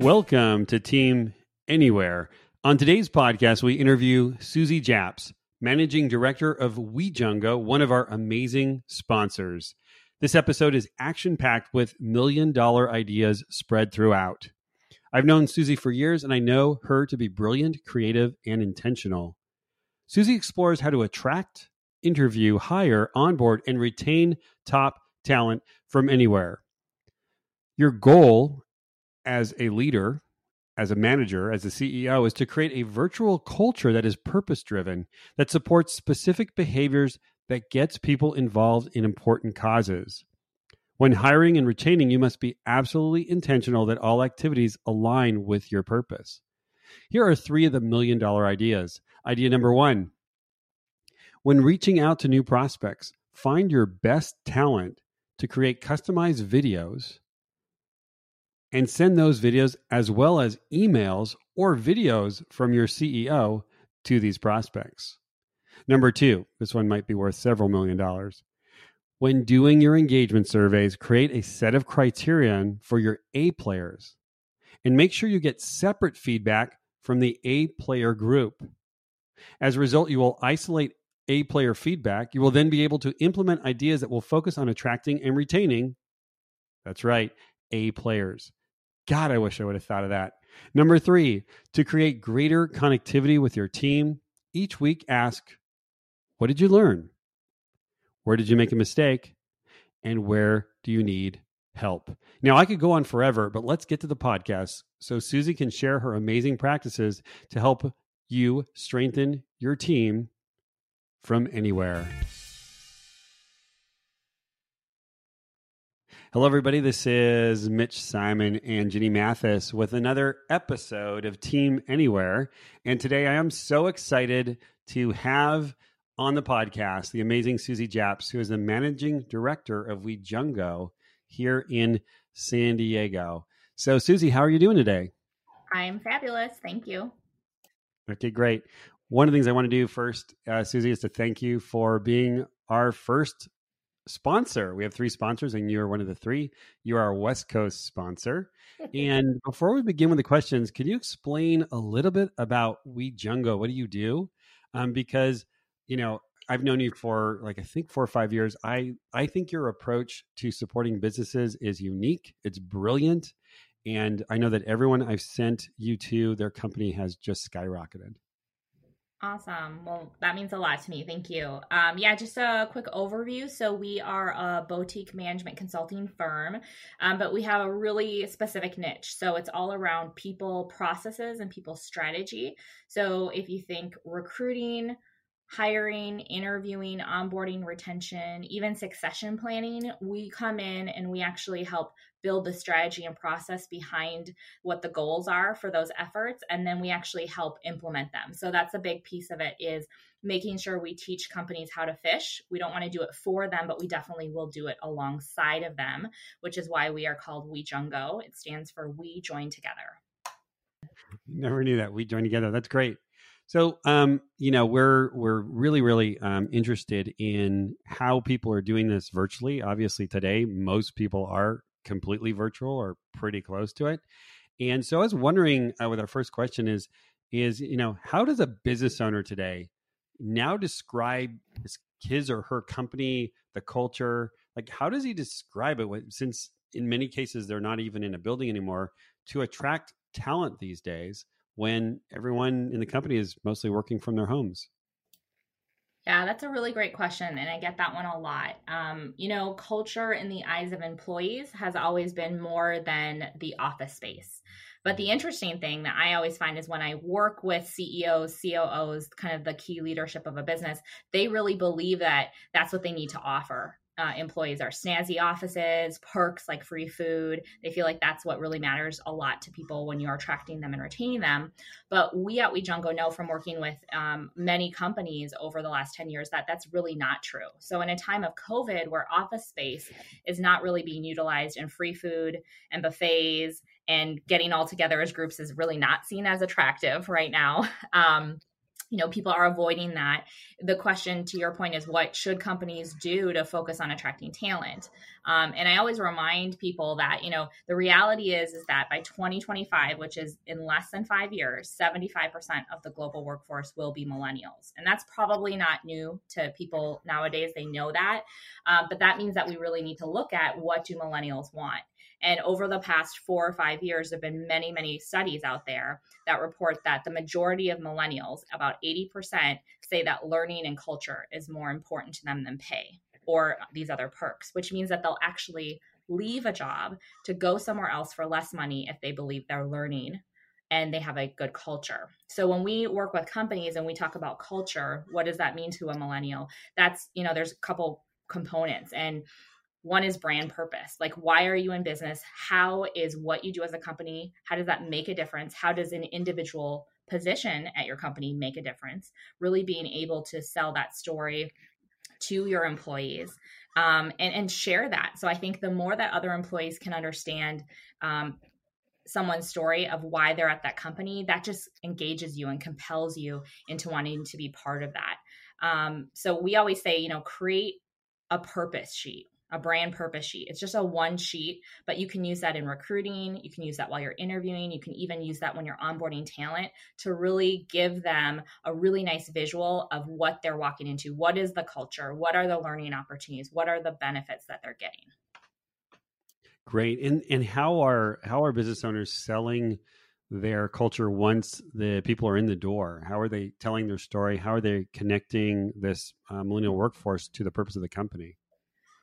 Welcome to Team Anywhere. On today's podcast, we interview Susie Japs, Managing Director of WeJungo, one of our amazing sponsors. This episode is action packed with million dollar ideas spread throughout. I've known Susie for years and I know her to be brilliant, creative, and intentional. Susie explores how to attract, interview, hire, onboard, and retain top talent from anywhere. Your goal as a leader, as a manager, as a CEO, is to create a virtual culture that is purpose driven, that supports specific behaviors that gets people involved in important causes. When hiring and retaining, you must be absolutely intentional that all activities align with your purpose. Here are three of the million dollar ideas. Idea number one when reaching out to new prospects, find your best talent to create customized videos and send those videos as well as emails or videos from your CEO to these prospects. Number two, this one might be worth several million dollars. When doing your engagement surveys, create a set of criterion for your A players and make sure you get separate feedback from the A player group. As a result, you will isolate A player feedback. You will then be able to implement ideas that will focus on attracting and retaining. That's right, A players. God, I wish I would have thought of that. Number three, to create greater connectivity with your team, each week ask, What did you learn? Where did you make a mistake? And where do you need help? Now, I could go on forever, but let's get to the podcast so Susie can share her amazing practices to help you strengthen your team from anywhere. Hello, everybody. This is Mitch Simon and Ginny Mathis with another episode of Team Anywhere. And today I am so excited to have on the podcast the amazing Susie Japs, who is the managing director of WeJungo here in San Diego. So, Susie, how are you doing today? I'm fabulous. Thank you. Okay, great. One of the things I want to do first, uh, Susie, is to thank you for being our first sponsor. We have three sponsors, and you are one of the three. You are our West Coast sponsor. and before we begin with the questions, can you explain a little bit about WeJungo? What do you do? Um, because you know I've known you for like I think four or five years. I I think your approach to supporting businesses is unique. It's brilliant, and I know that everyone I've sent you to, their company has just skyrocketed. Awesome. Well, that means a lot to me. Thank you. Um, yeah, just a quick overview. So, we are a boutique management consulting firm, um, but we have a really specific niche. So, it's all around people processes and people strategy. So, if you think recruiting, hiring, interviewing, onboarding, retention, even succession planning, we come in and we actually help build the strategy and process behind what the goals are for those efforts and then we actually help implement them. So that's a big piece of it is making sure we teach companies how to fish. We don't want to do it for them, but we definitely will do it alongside of them, which is why we are called WeJungo. It stands for We Join Together. Never knew that. We join together. That's great. So, um, you know, we're we're really really um, interested in how people are doing this virtually. Obviously, today most people are completely virtual or pretty close to it. And so, I was wondering, uh, with our first question is, is you know, how does a business owner today now describe his or her company, the culture? Like, how does he describe it? Since in many cases they're not even in a building anymore to attract talent these days when everyone in the company is mostly working from their homes? Yeah, that's a really great question. And I get that one a lot. Um, you know, culture in the eyes of employees has always been more than the office space. But the interesting thing that I always find is when I work with CEOs, COOs, kind of the key leadership of a business, they really believe that that's what they need to offer uh, employees are snazzy offices, perks like free food. They feel like that's what really matters a lot to people when you're attracting them and retaining them. But we at WeJungo know from working with um, many companies over the last 10 years that that's really not true. So, in a time of COVID where office space is not really being utilized and free food and buffets and getting all together as groups is really not seen as attractive right now. Um, you know people are avoiding that. The question to your point is what should companies do to focus on attracting talent? Um, and i always remind people that you know the reality is is that by 2025 which is in less than five years 75% of the global workforce will be millennials. And that's probably not new to people nowadays. They know that. Um, but that means that we really need to look at what do millennials want and over the past four or five years, there have been many, many studies out there that report that the majority of millennials, about 80%, say that learning and culture is more important to them than pay or these other perks, which means that they'll actually leave a job to go somewhere else for less money if they believe they're learning and they have a good culture. So when we work with companies and we talk about culture, what does that mean to a millennial? That's, you know, there's a couple components and one is brand purpose. Like, why are you in business? How is what you do as a company? How does that make a difference? How does an individual position at your company make a difference? Really being able to sell that story to your employees um, and, and share that. So I think the more that other employees can understand um, someone's story of why they're at that company, that just engages you and compels you into wanting to be part of that. Um, so we always say, you know, create a purpose sheet a brand purpose sheet. It's just a one sheet, but you can use that in recruiting. You can use that while you're interviewing. You can even use that when you're onboarding talent to really give them a really nice visual of what they're walking into. What is the culture? What are the learning opportunities? What are the benefits that they're getting? Great. And and how are how are business owners selling their culture once the people are in the door? How are they telling their story? How are they connecting this uh, millennial workforce to the purpose of the company?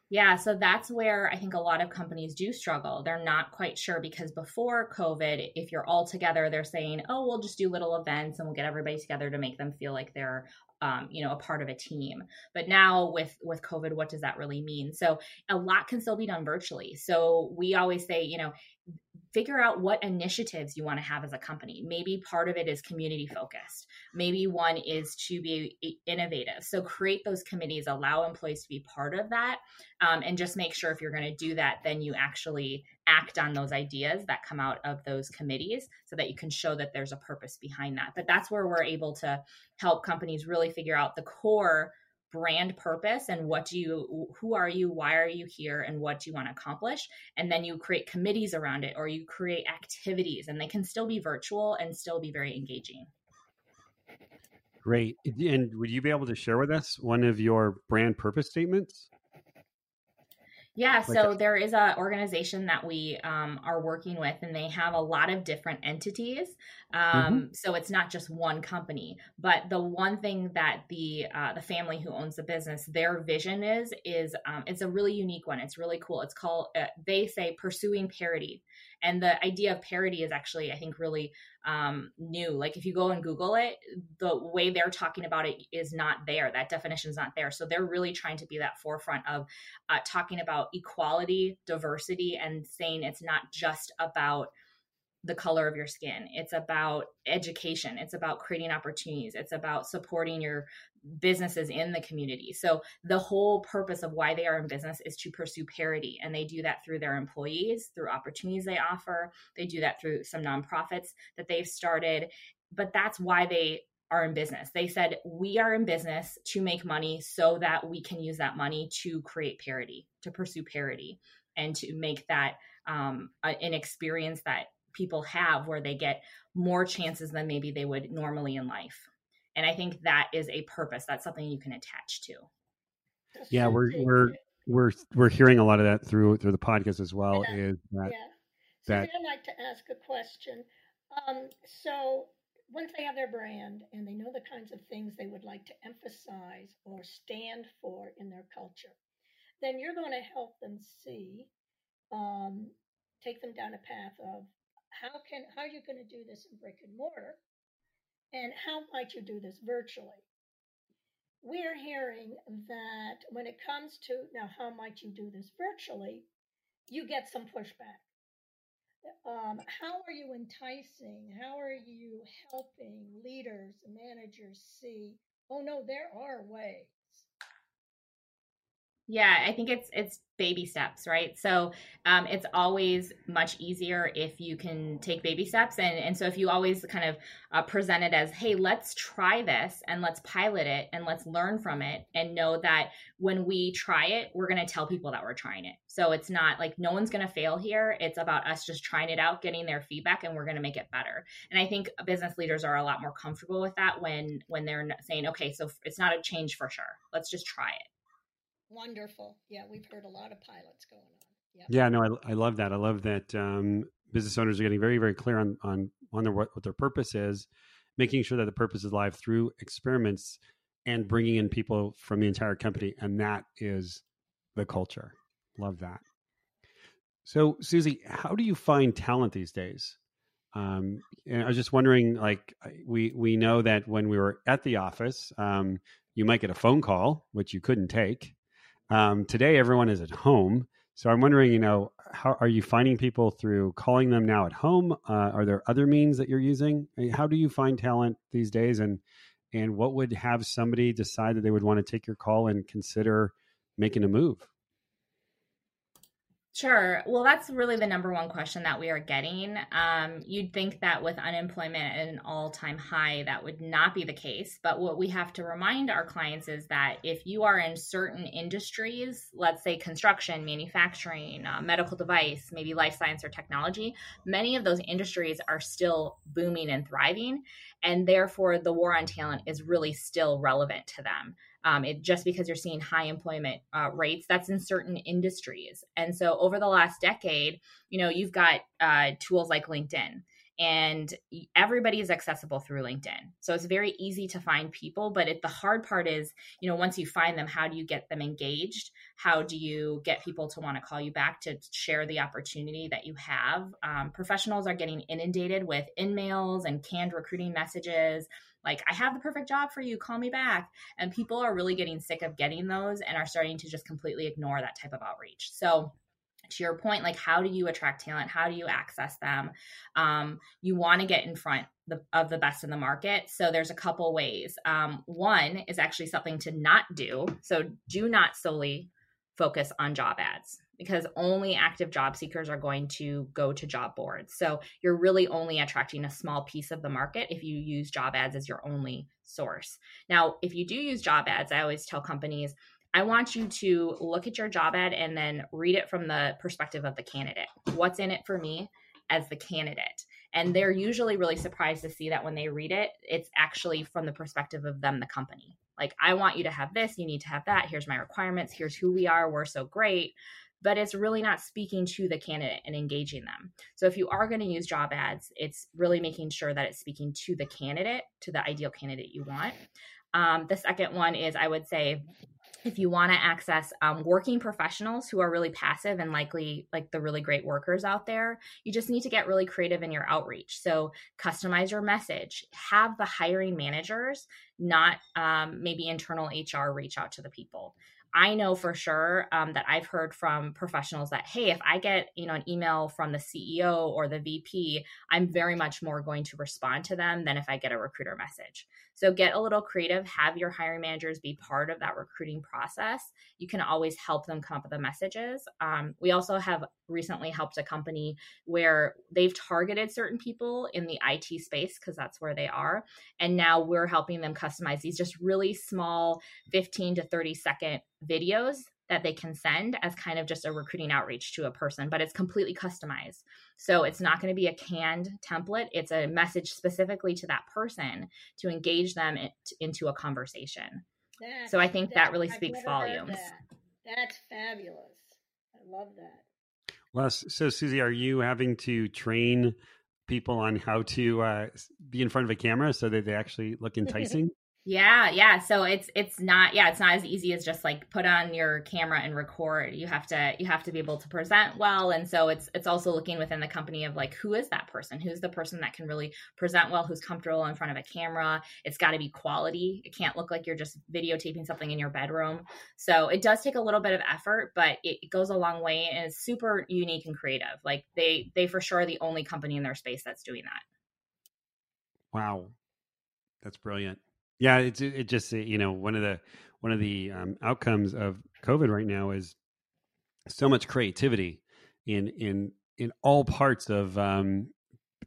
Yeah, so that's where I think a lot of companies do struggle. They're not quite sure because before COVID, if you're all together, they're saying, "Oh, we'll just do little events and we'll get everybody together to make them feel like they're um, you know a part of a team but now with with covid what does that really mean so a lot can still be done virtually so we always say you know figure out what initiatives you want to have as a company. Maybe part of it is community focused. Maybe one is to be innovative. So create those committees, allow employees to be part of that, um, and just make sure if you're going to do that, then you actually act on those ideas that come out of those committees so that you can show that there's a purpose behind that. But that's where we're able to help companies really figure out the core brand purpose and what do you who are you why are you here and what do you want to accomplish? And then you create committees around it or you create activities and they can still be virtual and still be very engaging. Great. And would you be able to share with us one of your brand purpose statements yeah, so there is a organization that we um, are working with, and they have a lot of different entities. Mm-hmm. Um, mm-hmm. So it's not just one company. But the one thing that the uh, the family who owns the business, their vision is is um, it's a really unique one. It's really cool. It's called uh, they say pursuing parity, and the idea of parity is actually I think really um, new. Like if you go and Google it, the way they're talking about it is not there. That definition is not there. So they're really trying to be that forefront of uh, talking about equality, diversity, and saying it's not just about the color of your skin. It's about education. It's about creating opportunities. It's about supporting your businesses in the community. So the whole purpose of why they are in business is to pursue parity. And they do that through their employees, through opportunities they offer. They do that through some nonprofits that they've started. But that's why they are in business. They said, We are in business to make money so that we can use that money to create parity, to pursue parity, and to make that um, an experience that people have where they get more chances than maybe they would normally in life. And I think that is a purpose. That's something you can attach to. Yeah, we're we're we're we're hearing a lot of that through through the podcast as well. Yeah. Is that yeah. So that I'd like to ask a question. Um, so once they have their brand and they know the kinds of things they would like to emphasize or stand for in their culture, then you're going to help them see, um, take them down a path of how can how are you going to do this in brick and mortar, and how might you do this virtually? we're hearing that when it comes to now, how might you do this virtually? You get some pushback. Um, how are you enticing? How are you helping leaders, and managers see? Oh no, there are ways. Yeah, I think it's it's baby steps, right? So um, it's always much easier if you can take baby steps, and and so if you always kind of uh, present it as, hey, let's try this and let's pilot it and let's learn from it, and know that when we try it, we're going to tell people that we're trying it. So it's not like no one's going to fail here. It's about us just trying it out, getting their feedback, and we're going to make it better. And I think business leaders are a lot more comfortable with that when when they're saying, okay, so it's not a change for sure. Let's just try it. Wonderful. Yeah, we've heard a lot of pilots going on. Yeah, yeah no, I, I love that. I love that um, business owners are getting very, very clear on on on their what, what their purpose is, making sure that the purpose is live through experiments and bringing in people from the entire company, and that is the culture. Love that. So, Susie, how do you find talent these days? Um, and I was just wondering, like, we we know that when we were at the office, um, you might get a phone call, which you couldn't take, um, today, everyone is at home. So I'm wondering, you know, how are you finding people through calling them now at home? Uh, are there other means that you're using? How do you find talent these days? And and what would have somebody decide that they would want to take your call and consider making a move? Sure. Well, that's really the number one question that we are getting. Um, you'd think that with unemployment at an all time high, that would not be the case. But what we have to remind our clients is that if you are in certain industries, let's say construction, manufacturing, uh, medical device, maybe life science or technology, many of those industries are still booming and thriving. And therefore, the war on talent is really still relevant to them um, it, just because you're seeing high employment uh, rates that's in certain industries. And so over the last decade you know you've got uh, tools like linkedin and everybody is accessible through linkedin. So it's very easy to find people but it, the hard part is you know once you find them how do you get them engaged? How do you get people to want to call you back to share the opportunity that you have? Um, professionals are getting inundated with in-mails and canned recruiting messages like i have the perfect job for you call me back. And people are really getting sick of getting those and are starting to just completely ignore that type of outreach. So to your point like how do you attract talent? How do you access them? Um, you want to get in front the, of the best in the market. So there's a couple ways. Um, one is actually something to not do. So do not solely focus on job ads because only active job seekers are going to go to job boards. So you're really only attracting a small piece of the market if you use job ads as your only source. Now, if you do use job ads, I always tell companies, I want you to look at your job ad and then read it from the perspective of the candidate. What's in it for me as the candidate? And they're usually really surprised to see that when they read it, it's actually from the perspective of them, the company. Like, I want you to have this, you need to have that. Here's my requirements. Here's who we are. We're so great but it's really not speaking to the candidate and engaging them. So if you are going to use job ads, it's really making sure that it's speaking to the candidate, to the ideal candidate you want. Um, the second one is I would say if you want to access um, working professionals who are really passive and likely like the really great workers out there, you just need to get really creative in your outreach. So customize your message, have the hiring managers, not um, maybe internal HR, reach out to the people. I know for sure um, that I've heard from professionals that, hey, if I get you know an email from the CEO or the VP, I'm very much more going to respond to them than if I get a recruiter message. So get a little creative, have your hiring managers be part of that recruiting process. You can always help them come up with the messages. Um, we also have recently helped a company where they've targeted certain people in the IT space because that's where they are. And now we're helping them customize these just really small 15 to 30 second videos that they can send as kind of just a recruiting outreach to a person, but it's completely customized. So it's not going to be a canned template. It's a message specifically to that person to engage them into a conversation. That's, so I think that really speaks volumes. That. That's fabulous. I love that. Well, so Susie, are you having to train people on how to uh, be in front of a camera so that they actually look enticing? Yeah, yeah. So it's it's not yeah, it's not as easy as just like put on your camera and record. You have to you have to be able to present well and so it's it's also looking within the company of like who is that person? Who's the person that can really present well, who's comfortable in front of a camera? It's got to be quality. It can't look like you're just videotaping something in your bedroom. So it does take a little bit of effort, but it, goes a long way and is super unique and creative. Like they they for sure are the only company in their space that's doing that. Wow. That's brilliant. Yeah, it's it just you know one of the one of the um, outcomes of COVID right now is so much creativity in in in all parts of um,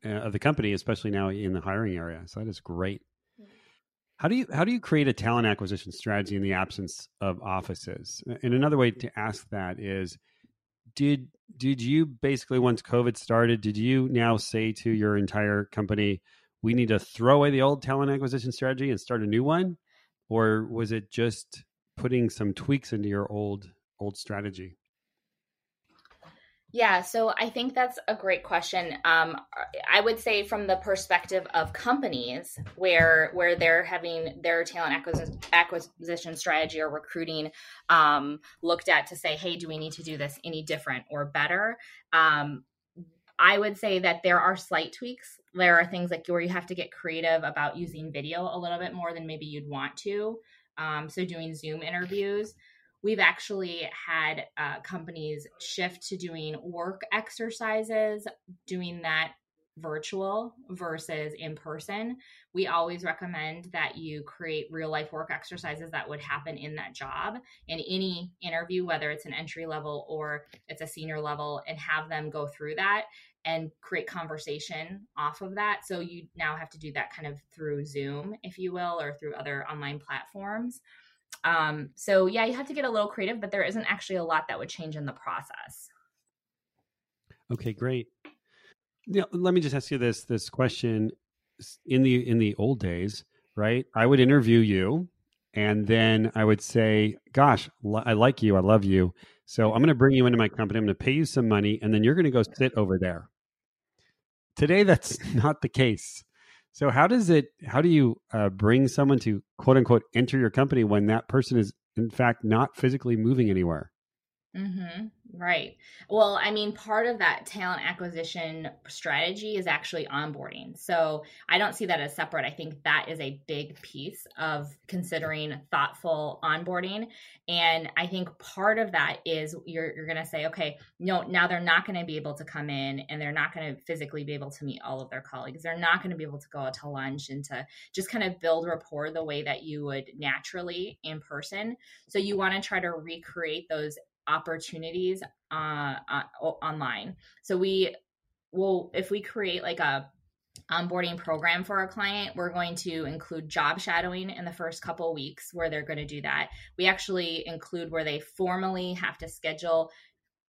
uh, of the company, especially now in the hiring area. So that is great. How do you how do you create a talent acquisition strategy in the absence of offices? And another way to ask that is, did did you basically once COVID started, did you now say to your entire company, we need to throw away the old talent acquisition strategy and start a new one or was it just putting some tweaks into your old old strategy yeah, so I think that's a great question. Um, I would say from the perspective of companies where where they're having their talent acquisition, acquisition strategy or recruiting um, looked at to say, hey, do we need to do this any different or better? Um, I would say that there are slight tweaks. There are things like where you have to get creative about using video a little bit more than maybe you'd want to. Um, so doing Zoom interviews. We've actually had uh, companies shift to doing work exercises, doing that virtual versus in person. We always recommend that you create real life work exercises that would happen in that job in any interview, whether it's an entry level or it's a senior level, and have them go through that and create conversation off of that. So you now have to do that kind of through Zoom, if you will, or through other online platforms. Um, so yeah, you have to get a little creative, but there isn't actually a lot that would change in the process. Okay, great. Now, let me just ask you this this question in the in the old days, right? I would interview you and then I would say, "Gosh, I like you. I love you. So I'm going to bring you into my company. I'm going to pay you some money, and then you're going to go sit over there." Today, that's not the case. So how does it? How do you uh, bring someone to quote unquote enter your company when that person is in fact not physically moving anywhere? Mm-hmm. Right. Well, I mean, part of that talent acquisition strategy is actually onboarding. So I don't see that as separate. I think that is a big piece of considering thoughtful onboarding. And I think part of that is you're, you're going to say, okay, no, now they're not going to be able to come in and they're not going to physically be able to meet all of their colleagues. They're not going to be able to go out to lunch and to just kind of build rapport the way that you would naturally in person. So you want to try to recreate those opportunities uh, uh, online. So we will, if we create like a onboarding program for our client, we're going to include job shadowing in the first couple weeks where they're going to do that. We actually include where they formally have to schedule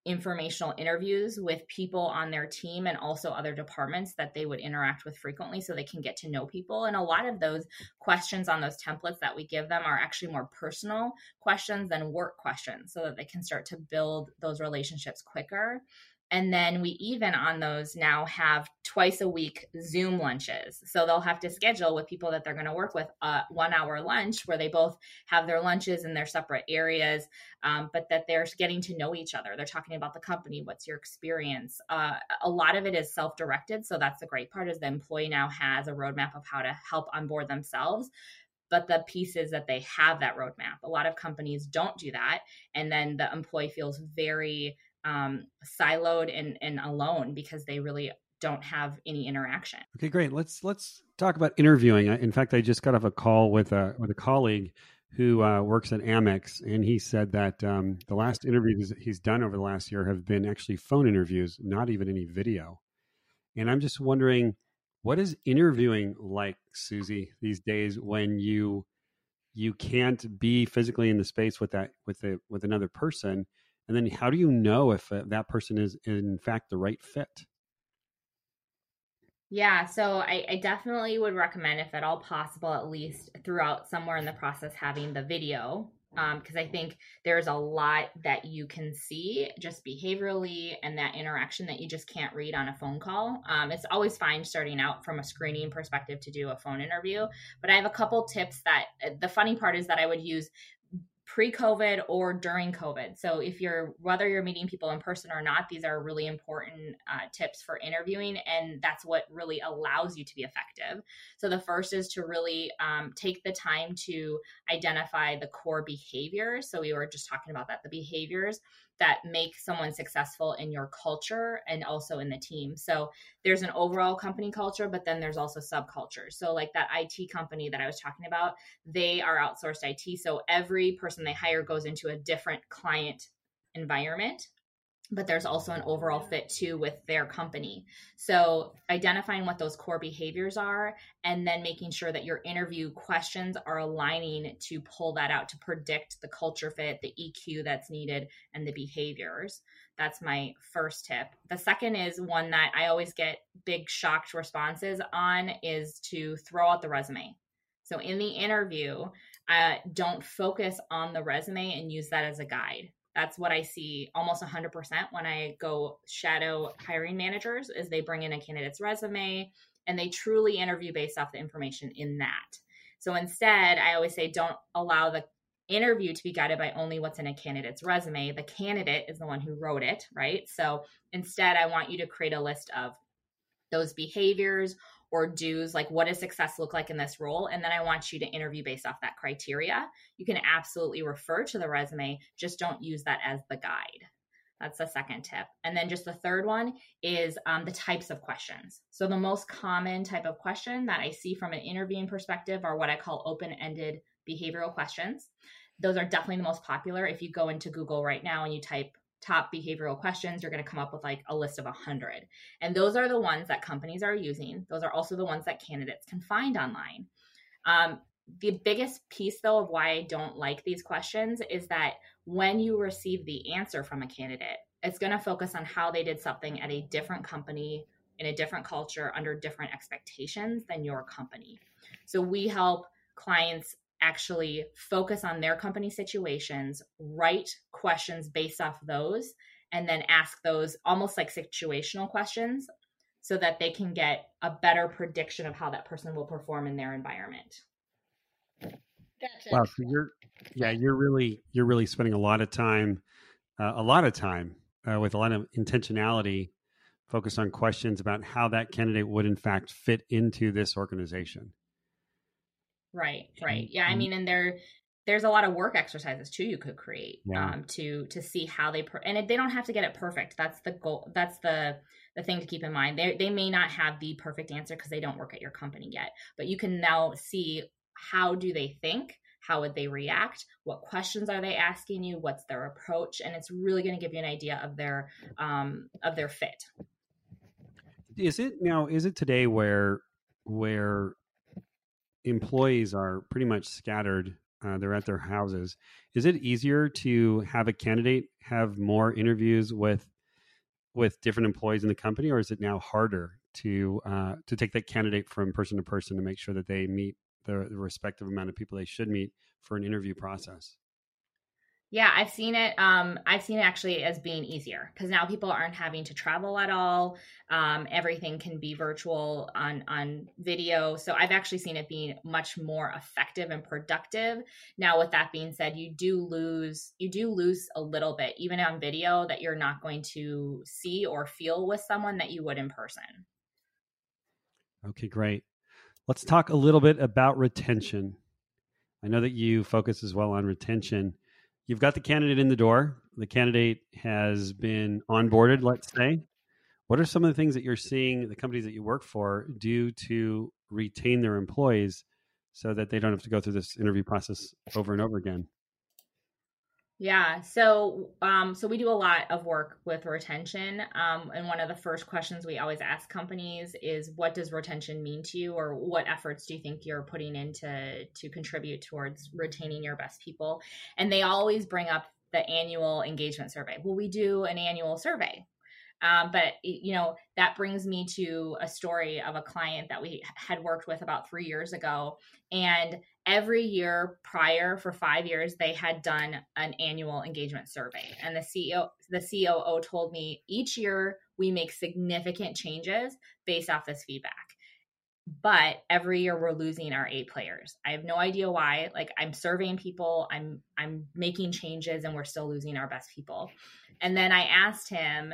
informational interviews with people on their team and also other departments that they would interact with frequently so they can get to know people. And a lot of those questions on those templates that we give them are actually more personal questions than work questions so that they can start to build those relationships quicker. And then we even on those now have twice a week Zoom lunches. So they'll have to schedule with people that they're going to work with a one hour lunch where they both have their lunches in their separate areas, um, but that they're getting to know each other. They're talking about the company. What's your experience? Uh, a lot of it is self directed. So that's the great part is the employee now has a roadmap of how to help onboard themselves but the piece is that they have that roadmap. A lot of companies don't do that. And then the employee feels very um, siloed and, and alone because they really don't have any interaction. Okay, great. Let's let's talk about interviewing. In fact, I just got off a call with a with a colleague who uh, works at Amex, and he said that um, the last interviews he's done over the last year have been actually phone interviews, not even any video. And I'm just wondering, what is interviewing like, Susie, these days when you you can't be physically in the space with that with a with another person and then how do you know if uh, that person is in fact the right fit yeah, so I, I, definitely would recommend, if at all possible, at least throughout somewhere in the process, having the video because um, I think there's a lot that you can see just behaviorally and that interaction that you just can't read on a phone call. Um, it's always fine starting out from a screening perspective to do a phone interview, but I have a couple tips that uh, the funny part is that I would use pre-covid or during covid. So if you're whether you're meeting people in person or not these are really important uh, tips for interviewing and that's what really allows you to be effective. So the first is to really um, take the time to identify the core behaviors. So we were just talking about that the behaviors that make someone successful in your culture and also in the team. So there's an overall company culture, but then there's also subcultures. So like that IT company that I was talking about, they are outsourced IT. So every person they hire goes into a different client environment but there's also an overall fit too with their company. So, identifying what those core behaviors are and then making sure that your interview questions are aligning to pull that out to predict the culture fit, the EQ that's needed, and the behaviors. That's my first tip. The second is one that I always get big shocked responses on is to throw out the resume. So, in the interview, uh, don't focus on the resume and use that as a guide that's what I see almost 100% when I go shadow hiring managers is they bring in a candidate's resume and they truly interview based off the information in that. So instead, I always say don't allow the interview to be guided by only what's in a candidate's resume. The candidate is the one who wrote it, right? So instead, I want you to create a list of those behaviors or do's like what does success look like in this role? And then i want you to interview based off that criteria. You can absolutely refer to the resume just don't use that as the guide. That's the second tip. And then just the third one is um, the types of questions. So the most common type of question that i see from an interviewing perspective are what i call open-ended behavioral questions. Those are definitely the most popular. If you go into google right now and you type top behavioral questions, you're going to come up with like a list of 100. And those are the ones that companies are using. Those are also the ones that candidates can find online. Um, the biggest piece, though, of why I don't like these questions is that when you receive the answer from a candidate, it's going to focus on how they did something at a different company, in a different culture, under different expectations than your company. So we help clients actually focus on their company situations, write questions based off those, and then ask those almost like situational questions so that they can get a better prediction of how that person will perform in their environment. That's wow, so you're yeah, you're really you're really spending a lot of time, uh, a lot of time uh, with a lot of intentionality, focused on questions about how that candidate would in fact fit into this organization. Right, right. Yeah, I mean, and there there's a lot of work exercises too you could create yeah. um, to to see how they per- and they don't have to get it perfect. That's the goal. That's the the thing to keep in mind. They they may not have the perfect answer because they don't work at your company yet, but you can now see how do they think how would they react what questions are they asking you what's their approach and it's really going to give you an idea of their um, of their fit is it now is it today where where employees are pretty much scattered. Uh, they're at their houses. Is it easier to have a candidate have more interviews with with different employees in the company, or is it now harder to uh, to take that candidate from person to person to make sure that they meet the, the respective amount of people they should meet for an interview process? Yeah, I've seen it. Um, I've seen it actually as being easier because now people aren't having to travel at all. Um, everything can be virtual on on video. So I've actually seen it being much more effective and productive. Now, with that being said, you do lose you do lose a little bit even on video that you're not going to see or feel with someone that you would in person. Okay, great. Let's talk a little bit about retention. I know that you focus as well on retention you've got the candidate in the door. The candidate has been onboarded, let's say. What are some of the things that you're seeing the companies that you work for do to retain their employees so that they don't have to go through this interview process over and over again? Yeah, so um, so we do a lot of work with retention, um, and one of the first questions we always ask companies is, "What does retention mean to you, or what efforts do you think you're putting into to contribute towards retaining your best people?" And they always bring up the annual engagement survey. Well, we do an annual survey, Um, but you know that brings me to a story of a client that we had worked with about three years ago, and every year prior for five years they had done an annual engagement survey, and the CEO the COO told me each year we make significant changes based off this feedback but every year we're losing our A players. I have no idea why. Like I'm surveying people, I'm I'm making changes and we're still losing our best people. And then I asked him,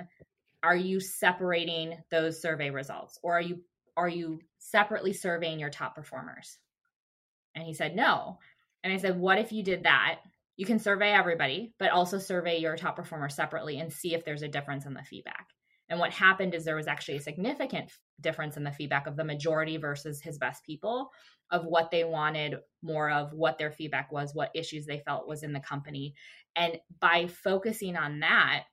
are you separating those survey results or are you are you separately surveying your top performers? And he said, "No." And I said, "What if you did that? You can survey everybody, but also survey your top performer separately and see if there's a difference in the feedback." And what happened is there was actually a significant difference in the feedback of the majority versus his best people of what they wanted more of, what their feedback was, what issues they felt was in the company. And by focusing on that,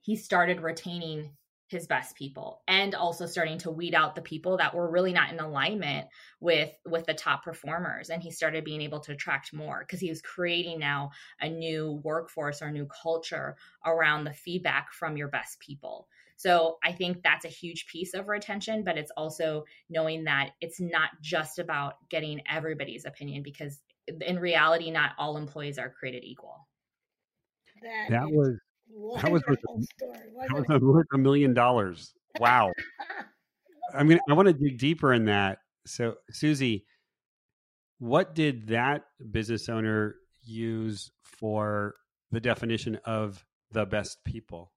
he started retaining his best people and also starting to weed out the people that were really not in alignment with with the top performers and he started being able to attract more because he was creating now a new workforce or a new culture around the feedback from your best people so I think that's a huge piece of retention, but it's also knowing that it's not just about getting everybody's opinion because in reality, not all employees are created equal. That, that was that was worth, story, that was worth a million dollars. Wow. I mean, I want to dig deeper in that. So Susie, what did that business owner use for the definition of the best people?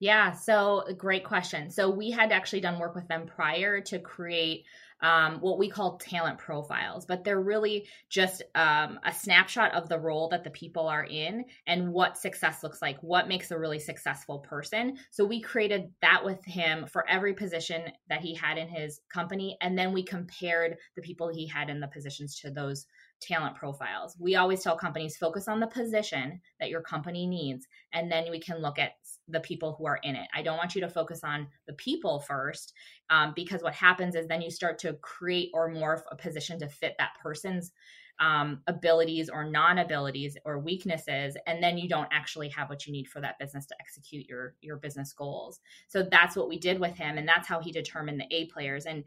Yeah, so great question. So we had actually done work with them prior to create um, what we call talent profiles, but they're really just um, a snapshot of the role that the people are in and what success looks like, what makes a really successful person. So we created that with him for every position that he had in his company, and then we compared the people he had in the positions to those talent profiles. We always tell companies focus on the position that your company needs, and then we can look at the people who are in it. I don't want you to focus on the people first, um, because what happens is then you start to create or morph a position to fit that person's um, abilities or non abilities or weaknesses, and then you don't actually have what you need for that business to execute your your business goals. So that's what we did with him, and that's how he determined the A players. And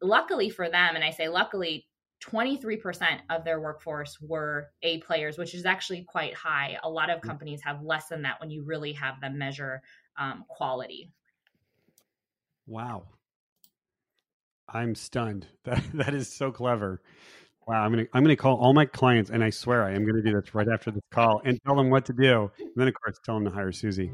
luckily for them, and I say luckily 23% of their workforce were A players, which is actually quite high. A lot of mm. companies have less than that when you really have them measure um, quality. Wow. I'm stunned. That that is so clever. Wow, I'm gonna I'm gonna call all my clients, and I swear I am gonna do this right after this call and tell them what to do. And then of course tell them to hire Susie.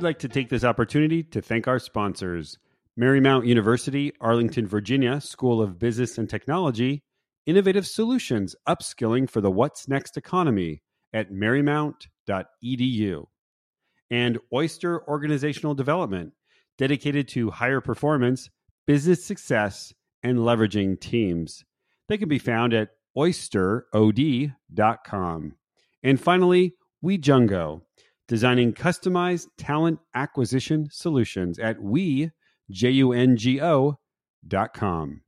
We'd like to take this opportunity to thank our sponsors Marymount University, Arlington, Virginia, School of Business and Technology, innovative solutions upskilling for the what's next economy at marymount.edu, and Oyster Organizational Development, dedicated to higher performance, business success, and leveraging teams. They can be found at oysterod.com. And finally, WeJungo designing customized talent acquisition solutions at we, J-U-N-G-O, dot com.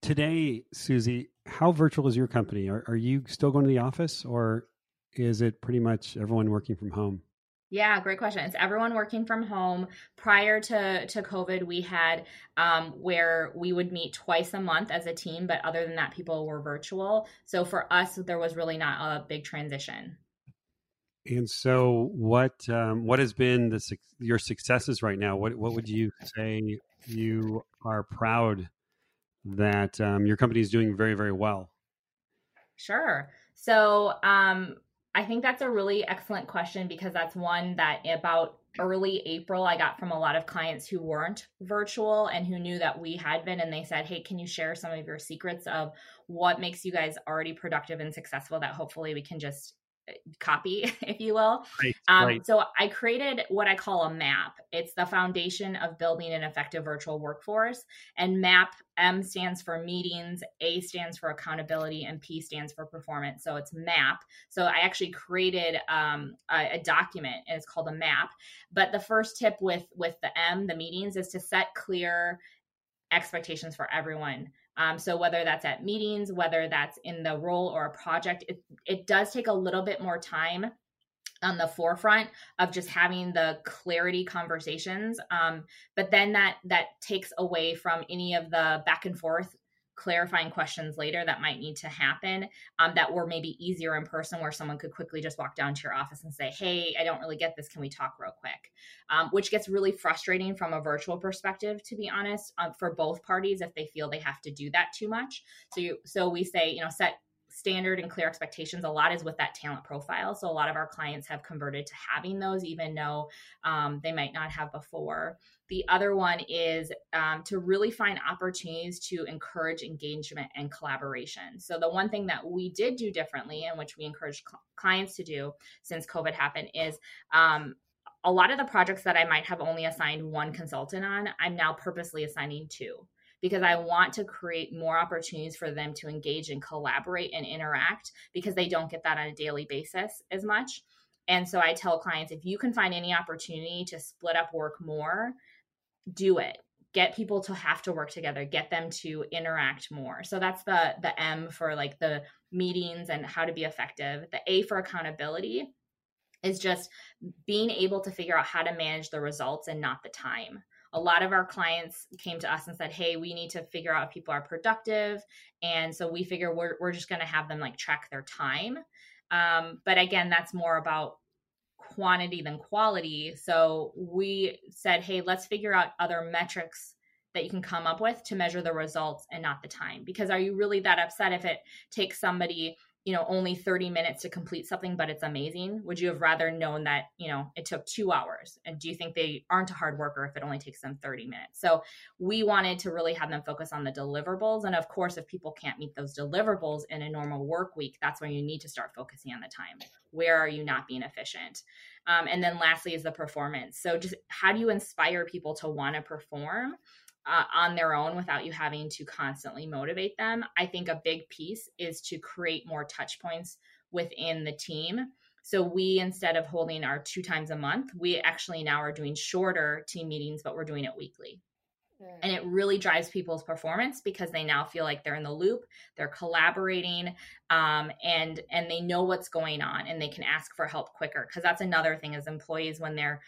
Today, Susie, how virtual is your company? Are, are you still going to the office or is it pretty much everyone working from home? Yeah, great question. It's everyone working from home. Prior to, to COVID, we had um, where we would meet twice a month as a team, but other than that, people were virtual. So for us, there was really not a big transition. And so, what um, what has been the your successes right now? What what would you say you are proud that um, your company is doing very very well? Sure. So um, I think that's a really excellent question because that's one that about early April I got from a lot of clients who weren't virtual and who knew that we had been and they said, "Hey, can you share some of your secrets of what makes you guys already productive and successful that hopefully we can just copy, if you will. Right, um, right. So I created what I call a map. It's the foundation of building an effective virtual workforce. And MAP, M stands for meetings, A stands for accountability, and P stands for performance. So it's MAP. So I actually created um, a, a document, and it's called a map. But the first tip with with the M, the meetings, is to set clear expectations for everyone Um, so whether that's at meetings, whether that's in the role or a project, it, it does take a little bit more time on the forefront of just having the clarity conversations. Um, but then that that takes away from any of the back and forth clarifying questions later that might need to happen um, that were maybe easier in person where someone could quickly just walk down to your office and say hey i don't really get this. Can we talk real quick? Um, which gets really frustrating from a virtual perspective to be honest um, for both parties if they feel they have to do that too much. So you so we say you know set standard and clear expectations. A lot is with that talent profile. So a lot of our clients have converted to having those even though um, they might not have before the other one is um, to really find opportunities to encourage engagement and collaboration. So, the one thing that we did do differently, and which we encourage cl- clients to do since COVID happened, is um, a lot of the projects that I might have only assigned one consultant on, I'm now purposely assigning two because I want to create more opportunities for them to engage and collaborate and interact because they don't get that on a daily basis as much. And so I tell clients if you can find any opportunity to split up work more, do it. Get people to have to work together. Get them to interact more. So that's the the m for like the meetings and how to be effective. The a for accountability is just being able to figure out how to manage the results and not the time. A lot of our clients came to us and said hey we need to figure out if people are productive. And so we figure we're, we're just going to have them like track their time. Um, but again that's more about quantity than quality. So we said, hey, let's figure out other metrics that you can come up with to measure the results and not the time. Because are you really that upset if it takes somebody you know only 30 minutes to complete something but it's amazing. Would you have rather known that you know it took two hours? And do you think they aren't a hard worker if it only takes them 30 minutes? So we wanted to really have them focus on the deliverables. And of course if people can't meet those deliverables in a normal work week that's when you need to start focusing on the time. Where are you not being efficient? Um, and then lastly is the performance. So just how do you inspire people to want to perform uh, on their own without you having to constantly motivate them. I think a big piece is to create more touch points within the team. So we instead of holding our two times a month, we actually now are doing shorter team meetings, but we're doing it weekly. Mm. And it really drives people's performance because they now feel like they're in the loop, they're collaborating, um, and and they know what's going on, and they can ask for help quicker. Because that's another thing is employees when they're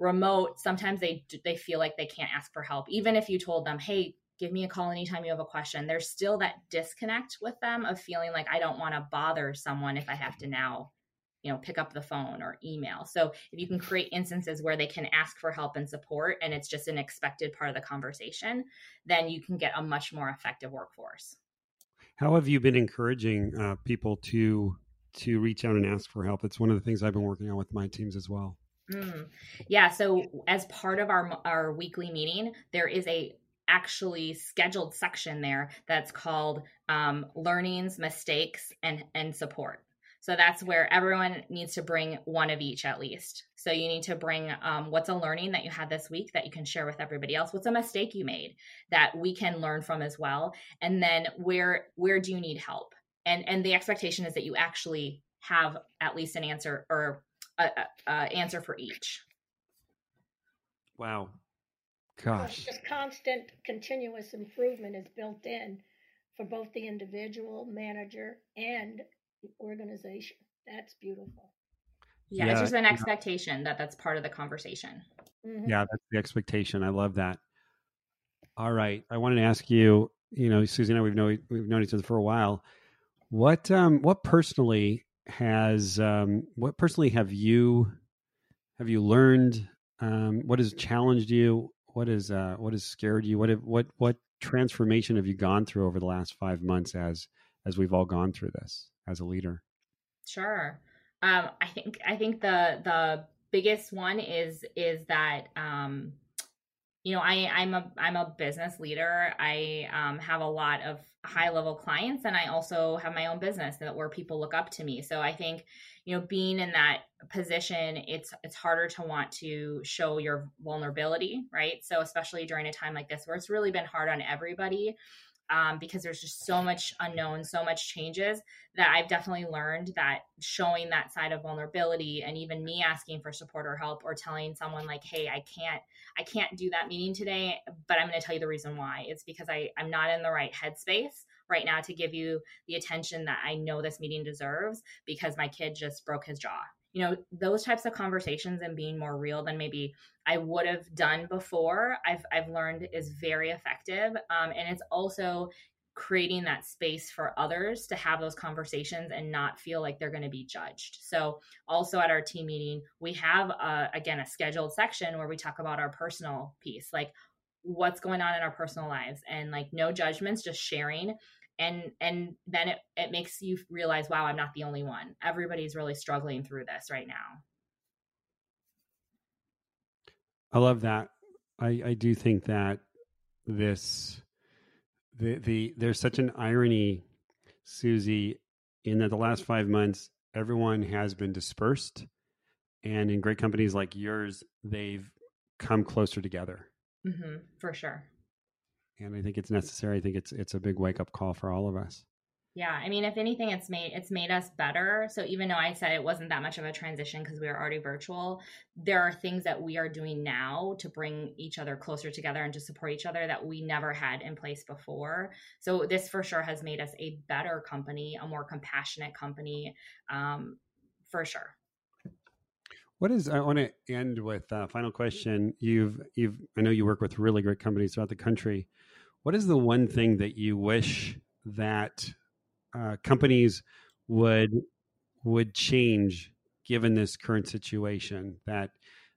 remote sometimes they they feel like they can't ask for help. Even if you told them hey give me a call anytime you have a question there's still that disconnect with them of feeling like i don't want to bother someone if i have to now you know pick up the phone or email. So if you can create instances where they can ask for help and support and it's just an expected part of the conversation then you can get a much more effective workforce. How have you been encouraging uh, people to to reach out and ask for help? It's one of the things i've been working on with my teams as well Mm. Yeah. So as part of our our weekly meeting, there is a actually scheduled section there that's called um, learnings, mistakes, and and support. So that's where everyone needs to bring one of each at least. So you need to bring um, what's a learning that you had this week that you can share with everybody else. What's a mistake you made that we can learn from as well, and then where where do you need help? And and the expectation is that you actually have at least an answer or a, a answer for each. Wow. Gosh. Just constant, continuous improvement is built in for both the individual, manager, and organization. That's beautiful. Yeah, yeah, it's just an expectation that that's part of the conversation. Mm-hmm. Yeah, that's the expectation. I love that. All right, I wanted to ask you. You know, Susie and I we've known we've known each other for a while. What um what personally has um, what personally have you have you learned? Um, what has challenged you? What is uh, what has scared you? What have, what what transformation have you gone through over the last five months as as we've all gone through this as a leader? Sure. Um, I think I think the the biggest one is is that um, you know I I'm a I'm a business leader. I um, have a lot of high level clients and i also have my own business that where people look up to me. So i think you know being in that position it's it's harder to want to show your vulnerability right? So especially during a time like this where it's really been hard on everybody um, because there's just so much unknown, so much changes that I've definitely learned that showing that side of vulnerability and even me asking for support or help or telling someone like, hey, I can't, I can't do that meeting today, but I'm going to tell you the reason why. It's because I, I'm not in the right headspace right now to give you the attention that I know this meeting deserves because my kid just broke his jaw you know those types of conversations and being more real than maybe i would have done before i've, I've learned is very effective um, and it's also creating that space for others to have those conversations and not feel like they're going to be judged. So also at our team meeting we have a, again a scheduled section where we talk about our personal piece like what's going on in our personal lives and like no judgments just sharing and and then it, it makes you realize wow i'm not the only one. Everybody's really struggling through this right now. I love that. I i do think that this the the there's such an irony susie in that the last five months everyone has been dispersed and in great companies like yours they've come closer together. Mm-hmm, for sure and I think it's necessary. I think it's it's a big wake up call for all of us. Yeah, I mean, if anything, it's made it's made us better. So even though I said it wasn't that much of a transition because we were already virtual, there are things that we are doing now to bring each other closer together and to support each other that we never had in place before. So this for sure has made us a better company, a more compassionate company, um, for sure. What is I want to end with a final question. You've you've I know you work with really great companies throughout the country. What is the one thing that you wish that uh, companies would would change given this current situation? That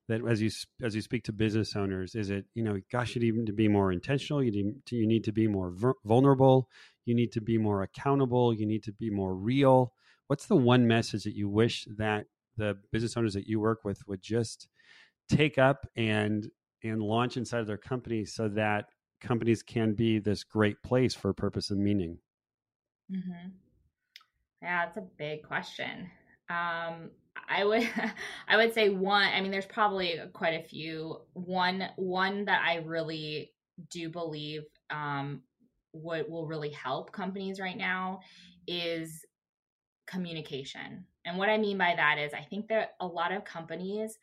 that as you as you speak to business owners, is it you know, gosh, you need to be more intentional. You need to, you need to be more vulnerable. You need to be more accountable. You need to be more real. What's the one message that you wish that the business owners that you work with would just take up and and launch inside of their company so that companies can be this great place for purpose and meaning? Mm-hmm. Yeah, that's a big question. Um, I would I would say one. I mean, there's probably quite a few. One one that I really do believe um, what will really help companies right now is communication. And what I mean by that is, I think that a lot of companies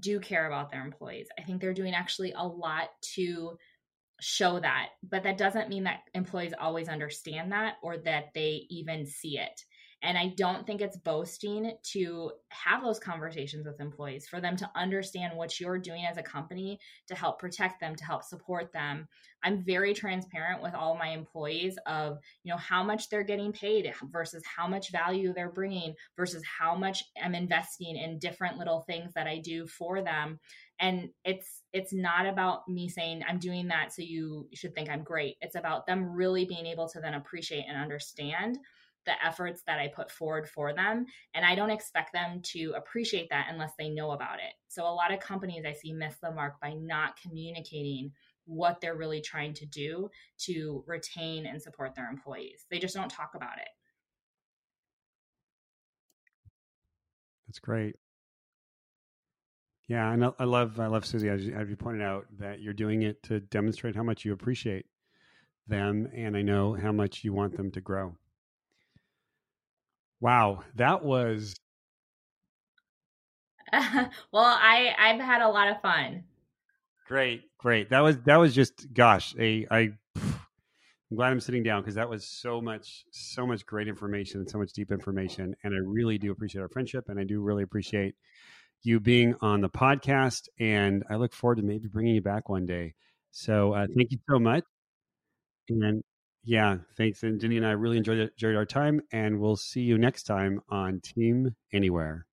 do care about their employees. I think they're doing actually a lot to show that but that doesn't mean that employees always understand that or that they even see it and I don't think it's boasting to have those conversations with employees for them to understand what you're doing as a company to help protect them, to help support them. I'm very transparent with all my employees of, you know, how much they're getting paid versus how much value they're bringing versus how much I'm investing in different little things that I do for them. And it's it's not about me saying I'm doing that so you should think I'm great. It's about them really being able to then appreciate and understand the efforts that I put forward for them. And I don't expect them to appreciate that unless they know about it. So a lot of companies I see miss the mark by not communicating what they're really trying to do to retain and support their employees. They just don't talk about it. That's great. Yeah, and I love I love Susie as you, as you pointed out that you're doing it to demonstrate how much you appreciate them, and I know how much you want them to grow. Wow, that was well, I I've had a lot of fun. Great, great. That was that was just gosh, a I I'm glad I'm sitting down because that was so much so much great information and so much deep information and I really do appreciate our friendship and I do really appreciate you being on the podcast and I look forward to maybe bringing you back one day. So, uh, thank you so much. And yeah, thanks. And Jenny and I really enjoyed, enjoyed our time, and we'll see you next time on Team Anywhere.